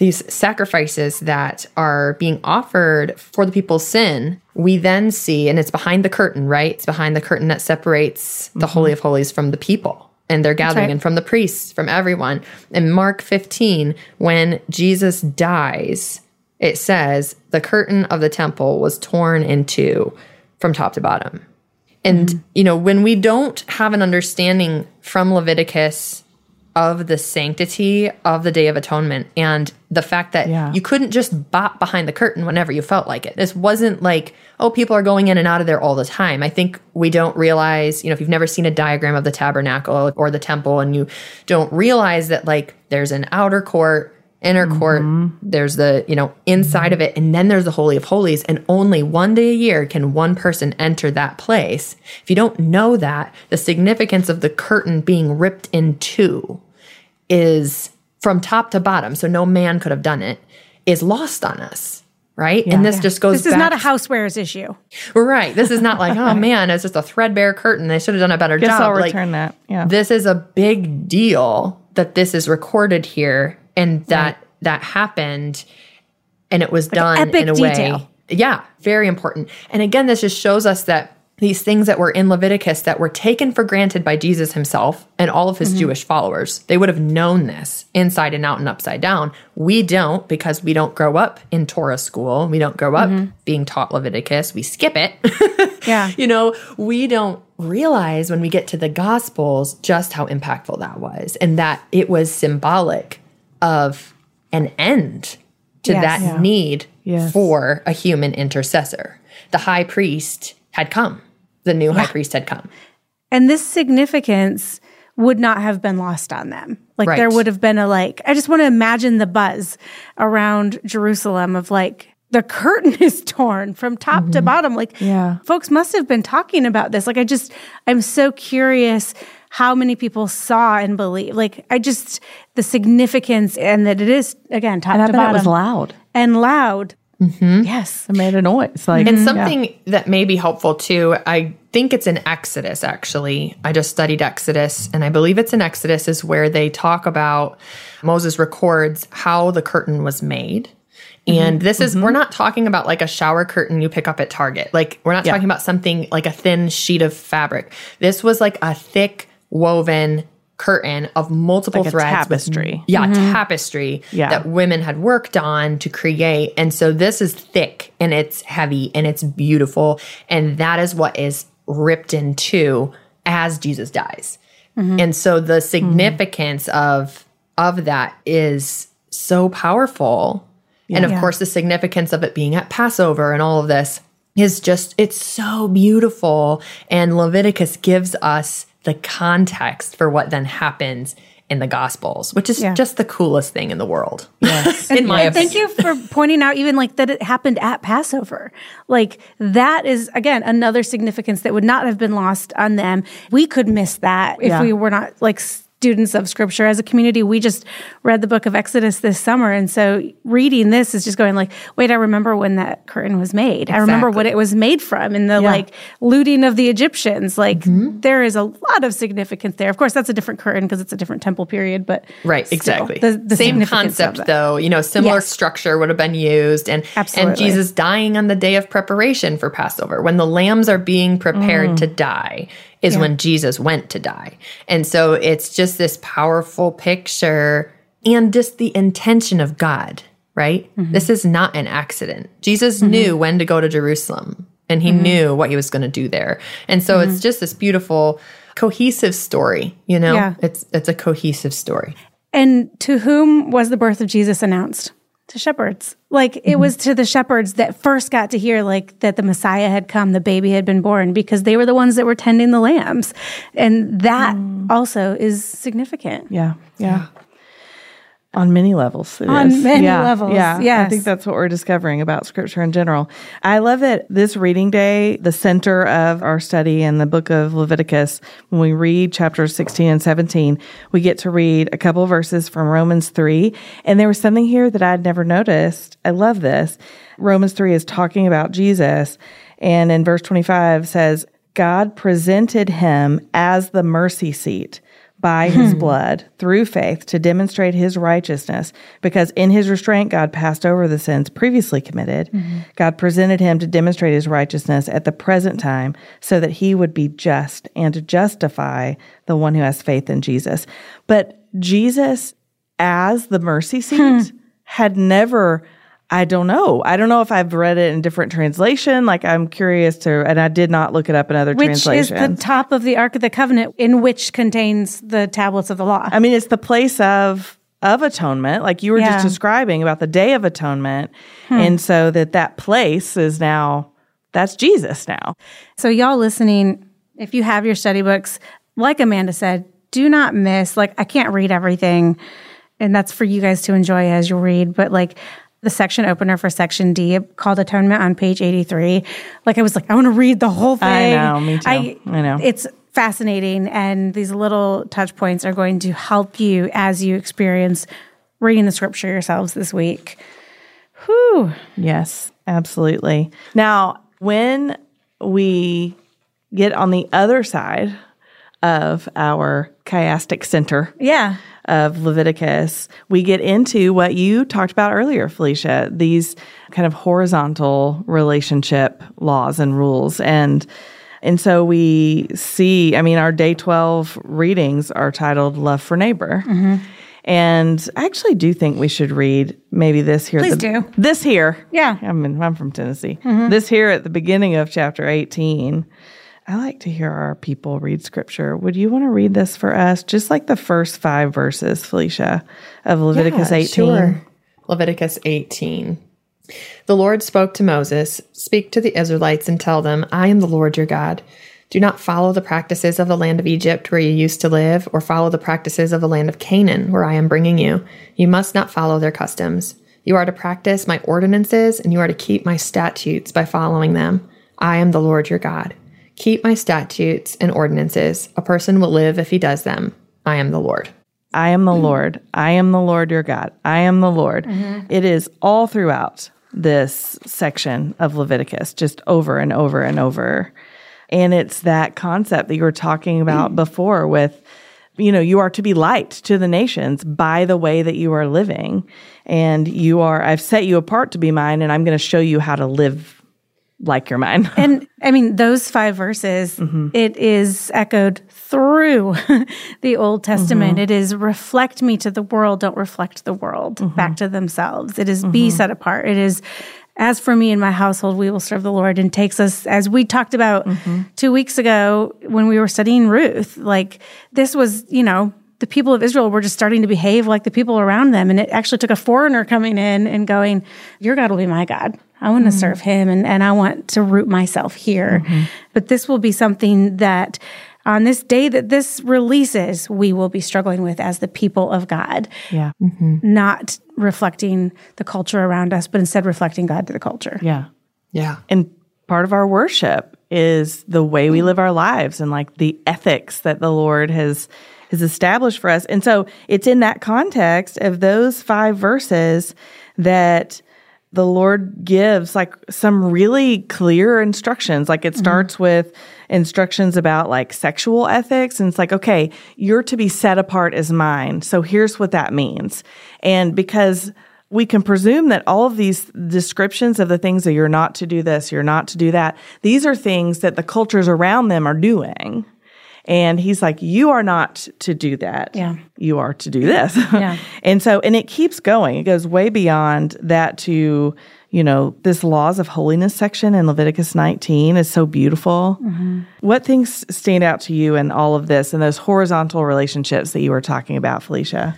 these sacrifices that are being offered for the people's sin, we then see, and it's behind the curtain, right? It's behind the curtain that separates the mm-hmm. Holy of Holies from the people. And they're gathering, right. and from the priests, from everyone. In Mark 15, when Jesus dies, it says the curtain of the temple was torn in two from top to bottom. And, mm-hmm. you know, when we don't have an understanding from Leviticus of the sanctity of the Day of Atonement and the fact that Yeah. you couldn't just bop behind the curtain whenever you felt like it. This wasn't like, oh, people are going in and out of there all the time. I think we don't realize, you know, if you've never seen a diagram of the tabernacle or the temple and you don't realize that, like, there's an outer court, inner court, mm-hmm. there's the, you know, inside of it, and then there's the Holy of Holies. And only one day a year can one person enter that place. If you don't know that, the significance of the curtain being ripped in two is from top to bottom, so no man could have done it, is lost on us. Right. And this just goes This is back not a housewares issue. Right. This is not like, oh man, it's just a threadbare curtain. They should have done a better Guess job. I'll Like, return that. Yeah. This is a big deal that this is recorded here and that that happened and it was done epic in a detail. way. Yeah, very important. And again, this just shows us that these things that were in Leviticus that were taken for granted by Jesus himself and all of his mm-hmm. Jewish followers, they would have known this inside and out and upside down. We don't because we don't grow up in Torah school. We don't grow up mm-hmm. being taught Leviticus. We skip it. Yeah. you know, we don't realize when we get to the Gospels just how impactful that was and that it was symbolic of an end to Yes. that Yeah. need Yes. for a human intercessor. The high priest had come, the new high priest had come. And this significance would not have been lost on them. Like Right. there would have been a like, I just want to imagine the buzz around Jerusalem of like, the curtain is torn from top to mm-hmm. bottom. Like, Yeah. folks must have been talking about this. Like, I just, I'm so curious how many people saw and believe. Like, I just, the significance and that it is, again, top and I to bottom it was loud. and loud. Mm-hmm. Yes. It made a noise. Like And something that may be helpful too, I think it's in Exodus actually. I just studied Exodus, and I believe it's in Exodus is where they talk about Moses records how the curtain was made. And this is, we're not talking about like a shower curtain you pick up at Target. Like, we're not Yeah. talking about something like a thin sheet of fabric. This was like a thick woven curtain of multiple Like threads. with- tapestry. yeah, mm-hmm. tapestry Yeah. that women had worked on to create. And so this is thick and it's heavy and it's beautiful. And that is what is ripped in two as Jesus dies. Mm-hmm. And so the significance of of that is so powerful. And of Yeah. course the significance of it being at Passover and all of this is just it's so beautiful and Leviticus gives us the context for what then happens in the Gospels, which is Yeah. just the coolest thing in the world. Yes. in my And opinion. thank you for pointing out even like that it happened at Passover. Like that is again another significance that would not have been lost on them. We could miss that if Yeah. we were not like students of scripture as a community. We just read the book of Exodus this summer and so reading this is just going like, wait, I remember when that curtain was made. I remember what it was made from and the Yeah. like looting of the Egyptians. Like Mm-hmm. there is a lot of significance there. Of course, that's a different curtain because it's a different temple period, but Right, still, exactly. the- the Same concept though, you know, similar Yes. structure would have been used and Absolutely. and Jesus dying on the day of preparation for Passover when the lambs are being prepared Mm. to die is when Jesus went to die. And so it's just this powerful picture and just the intention of God, right? Mm-hmm. This is not an accident. Jesus knew when to go to Jerusalem and he Mm-hmm. knew what he was going to do there. And so it's just this beautiful cohesive story, you know? Yeah. It's it's a cohesive story. And to whom was the birth of Jesus announced? To shepherds. Like it mm-hmm. was to the shepherds that first got to hear like that the Messiah had come, the baby had been born because they were the ones that were tending the lambs. And that mm. also is significant. Yeah. Yeah. On many levels. On is. many Yeah, levels, Yeah. I think that's what we're discovering about scripture in general. I love it. This reading day, the center of our study in the book of Leviticus, when we read chapters 16 and 17, we get to read a couple verses from Romans 3. And there was something here that I'd never noticed. I love this. Romans 3 is talking about Jesus. And in verse 25 says, God presented him as the mercy seat by his hmm. blood through faith to demonstrate his righteousness because in his restraint God passed over the sins previously committed. Mm-hmm. God presented him to demonstrate his righteousness at the present time so that he would be just and to justify the one who has faith in Jesus. But Jesus as the mercy seat hmm. had never I don't know. I don't know if I've read it in different translation. Like I'm curious to, and I did not look it up in other Which is the top of the Ark of the Covenant, in which contains the tablets of the law. I mean, it's the place of of atonement, like you were Yeah. just describing about the Day of Atonement, hmm. and so that that place is now that's Jesus now. So, y'all listening, if you have your study books, like Amanda said, do not miss. Like, I can't read everything, and that's for you guys to enjoy as you read. But like the section opener for section D called Atonement on page 83, like I was like, I want to read the whole thing. I know, me too. I know. It's fascinating, and these little touch points are going to help you as you experience reading the scripture yourselves this week. Whew. Yes, absolutely. Now, when we get on the other side of our chiastic center, Yeah. Of Leviticus, we get into what you talked about earlier, Phylicia, these kind of horizontal relationship laws and rules. And and so we see, I mean, our day 12 readings are titled Love for Neighbor. Mm-hmm. And I actually do think we should read maybe this here. Please the- do. This here. Yeah. I mean, I'm from Tennessee. Mm-hmm. This here at the beginning of chapter 18. I like to hear our people read scripture. Would you want to read this for us? Just like the first five verses, Phylicia, of Leviticus Yeah, 18. sure. Leviticus 18. The Lord spoke to Moses Speak to the Israelites and tell them, I am the Lord your God. Do not follow the practices of the land of Egypt where you used to live, or follow the practices of the land of Canaan where I am bringing you. You must not follow their customs. You are to practice my ordinances, and you are to keep my statutes by following them. I am the Lord your God. Keep my statutes and ordinances. A person will live if he does them. I am the Lord. I am the Lord. I am the Lord your God. I am the Lord. Mm-hmm. It is all throughout this section of Leviticus, just over and over and over. And it's that concept that you were talking about before with, you know, you are to be light to the nations by the way that you are living. And you are, I've set you apart to be mine, and I'm going to show you how to live like you're mine. And I mean, those five verses, Mm-hmm. it is echoed through the Old Testament. Mm-hmm. It is reflect me to the world, don't reflect the world Mm-hmm. back to themselves. It is be set apart. It is, as for me and my household, we will serve the Lord and takes us, as we talked about Mm-hmm. two weeks ago when we were studying Ruth, like this was, you know, the people of Israel were just starting to behave like the people around them. And it actually took a foreigner coming in and going, Your God will be my God. I want to mm-hmm. serve him and, and I want to root myself here. Mm-hmm. But this will be something that on this day that this releases, we will be struggling with as the people of God. Yeah. Mm-hmm. Not reflecting the culture around us, but instead reflecting God to the culture. Yeah. Yeah. And part of our worship is the way we live our lives and like the ethics that the Lord has has established for us. And so it's in that context of those five verses that the Lord gives like some really clear instructions. Like it mm-hmm. starts with instructions about like sexual ethics. And it's like, okay, you're to be set apart as mine. So here's what that means. And because we can presume that all of these descriptions of the things that you're not to do this, you're not to do that, these are things that the cultures around them are doing. And he's like, You are not to do that. Yeah. You are to do this. Yeah. and so, and it keeps going. It goes way beyond that to, you know, this laws of holiness section in Leviticus 19 is so beautiful. Mm-hmm. What things stand out to you in all of this and those horizontal relationships that you were talking about, Phylicia?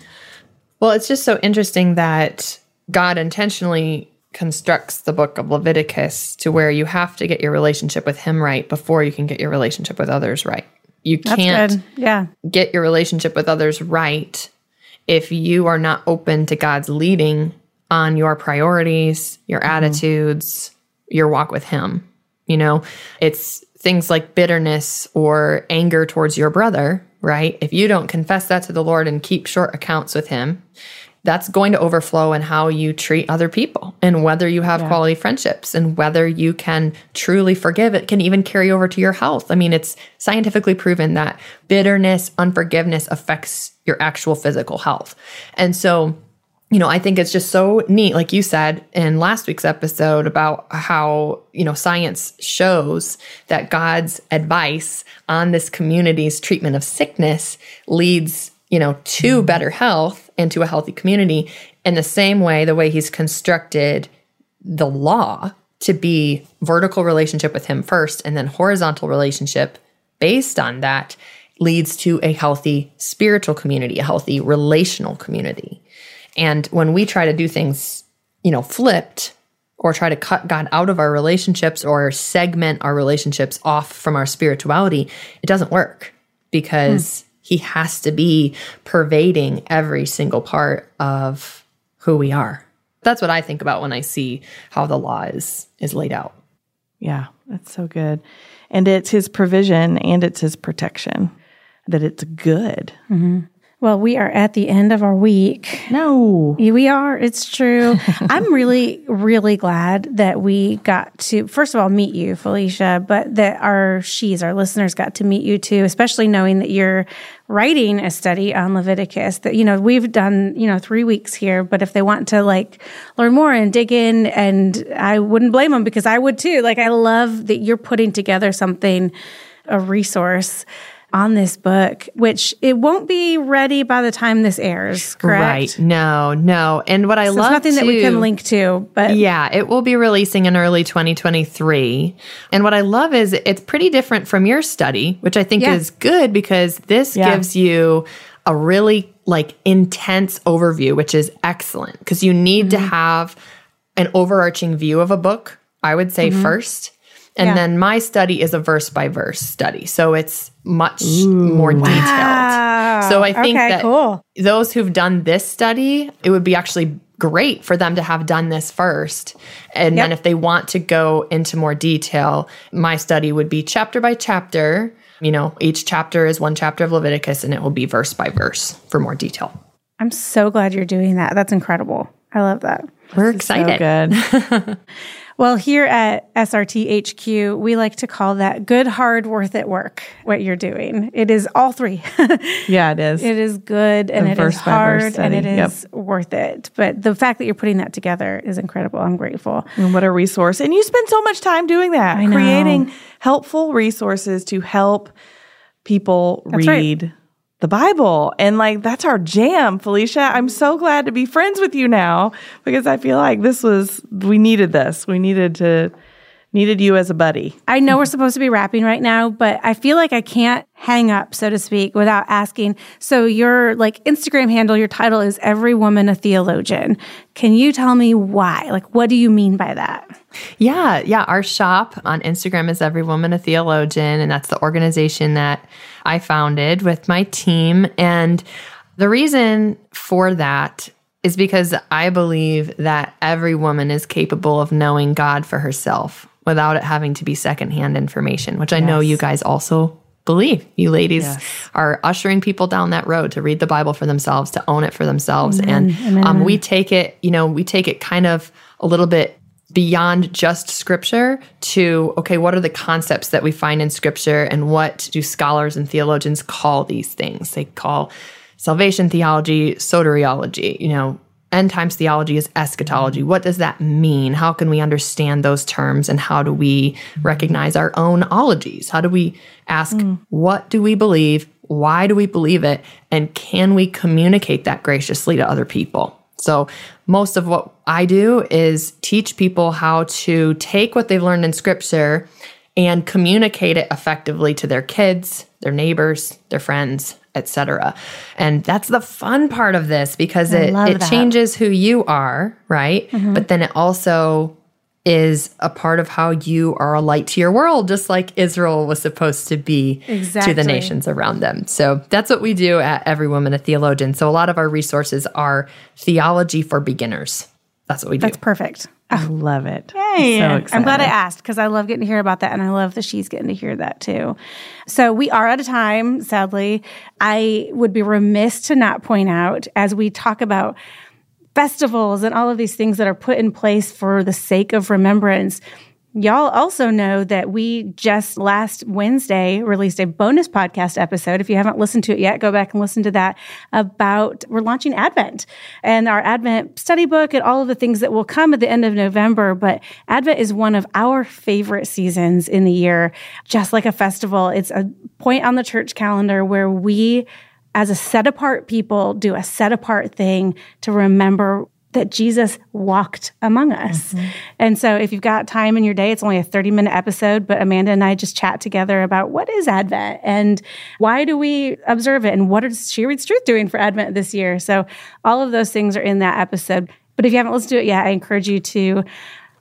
Well, it's just so interesting that God intentionally constructs the book of Leviticus to where you have to get your relationship with Him right before you can get your relationship with others right. You can't. Yeah. get your relationship with others right if you are not open to God's leading on your priorities, your mm-hmm. attitudes, your walk with Him. You know, it's things like bitterness or anger towards your brother, right? If you don't confess that to the Lord and keep short accounts with Him, that's going to overflow in how you treat other people and whether you have quality friendships and whether you can truly forgive. It can even carry over to your health. I mean, it's scientifically proven that bitterness, unforgiveness affects your actual physical health. And so, you know, I think it's just so neat, like you said in last week's episode about how, you know, science shows that God's advice on this community's treatment of sickness leads, you know, to mm-hmm. better health and to a healthy community in the same way, the way he's constructed the law to be vertical relationship with him first and then horizontal relationship based on that leads to a healthy spiritual community, a healthy relational community. And when we try to do things, you know, flipped or try to cut God out of our relationships or segment our relationships off from our spirituality, it doesn't work because hmm. He has to be pervading every single part of who we are. That's what I think about when I see how the law is is laid out. Yeah, that's so good. And it's his provision and it's his protection, that it's good. Mm-hmm. Well, we are at the end of our week. No. We are. It's true. I'm really, really glad that we got to, first of all, meet you, Phylicia, but that our she's, our listeners got to meet you too, especially knowing that you're writing a study on Leviticus that, you know, we've done, you know, three weeks here, but if they want to like learn more and dig in, and I wouldn't blame them because I would too. Like, I love that you're putting together something, a resource on this book, which it won't be ready by the time this airs, correct? Right. No, no. And what I So love nothing that we can link to, but Yeah, it will be releasing in early 2023. And what I love is it's pretty different from your study, which I think Yeah. is good because this Yeah. gives you a really like intense overview, which is excellent because you need to mm-hmm. have an overarching view of a book, I would say mm-hmm. first. And Yeah. then my study is a verse by verse study. So it's much more detailed. So I think Okay, that cool. those who've done this study, it would be actually great for them to have done this first. And then if they want to go into more detail, my study would be chapter by chapter. You know, each chapter is one chapter of Leviticus and it will be verse by verse for more detail. I'm so glad you're doing that. That's incredible. I love that. We're So excited. good. Well, here at SRT HQ, we like to call that good, hard, worth it work, what you're doing. It is all three. yeah, it is. it is good and A it is verse by verse hard and it is. Yep. worth it. But the fact that you're putting that together is incredible. I'm grateful. And what a resource. And you spend so much time doing that, creating helpful resources to help people That's right. Read the Bible. And like, that's our jam, Phylicia. I'm so glad to be friends with you now because I feel like this was, we needed this. We needed to, needed you as a buddy. I know we're supposed to be wrapping right now, but I feel like I can't hang up, so to speak, without asking. So your like Instagram handle, your title is Every Woman a Theologian. Can you tell me why? Like, what do you mean by that? Yeah, yeah. Our shop on Instagram is Every Woman a Theologian, and that's the organization that I founded with my team. And the reason for that is because I believe that every woman is capable of knowing God for herself without it having to be secondhand information, which I know you guys also believe. You ladies Yes. are ushering people down that road to read the Bible for themselves, to own it for themselves. And um, we take it, you know, we take it kind of a little bit beyond just scripture to okay what are the concepts that we find in scripture and what do scholars and theologians call these things? They call salvation theology soteriology you know end times theology is eschatology. What does that mean? How can we understand those terms and how do we recognize our own ologies? How do we ask hmm. what do we believe? Why do we believe it? And can we communicate that graciously to other people so, most of what I do is teach people how to take what they've learned in scripture and communicate it effectively to their kids, their neighbors, their friends, etc. And that's the fun part of this because it, it that. changes who you are, right? Mm-hmm. But then it also is a part of how you are a light to your world, just like Israel was supposed to be to the nations around them. So that's what we do at Every Woman a Theologian. So a lot of our resources are theology for beginners. That's what we do. That's perfect. I love it. Hey, So I'm glad I asked because I love getting to hear about that, and I love that she's getting to hear that too. So we are out of time, sadly. I would be remiss to not point out as we talk about festivals and all of these things that are put in place for the sake of remembrance. Y'all also know that we just last Wednesday released a bonus podcast episode. If you haven't listened to it yet, go back and listen to that about we're launching Advent and our Advent study book and all of the things that will come at the end of November. But Advent is one of our favorite seasons in the year, just like a festival. It's a point on the church calendar where we as a set apart people do a set apart thing to remember that Jesus walked among us. Mm-hmm. And so if you've got time in your day, it's only a 30 minute episode, but Amanda and I just chat together about what is Advent and why do we observe it and what is She Reads Truth doing for Advent this year. So all of those things are in that episode. But if you haven't listened to it yet, I encourage you to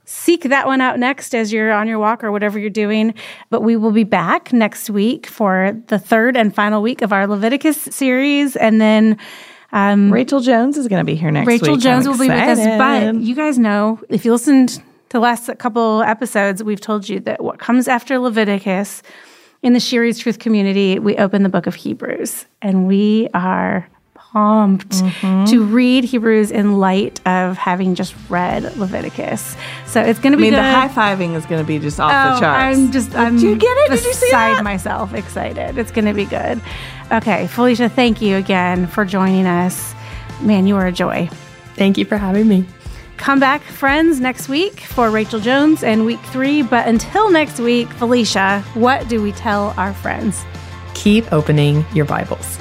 seek that one out next as you're on your walk or whatever you're doing. But we will be back next week for the third and final week of our Leviticus series. And then um, Rachel Jones is going to be here next Rachel week. Jones will be with us. But you guys know, if you listened to the last couple episodes, we've told you that what comes after Leviticus in the She Reads Truth community, we open the book of Hebrews. And we are pumped Mm-hmm. to read Hebrews in light of having just read Leviticus. So it's going to be. I mean, good. the high fiving is going to be just off Oh, the charts. I'm just, I'm Did you get it? Did you see beside that? myself excited. It's going to be good. Okay, Phylicia, thank you again for joining us. Man, you are a joy. Thank you for having me. Come back, friends, next week for Rachel Jones and week three. But until next week, Phylicia, what do we tell our friends? Keep opening your Bibles.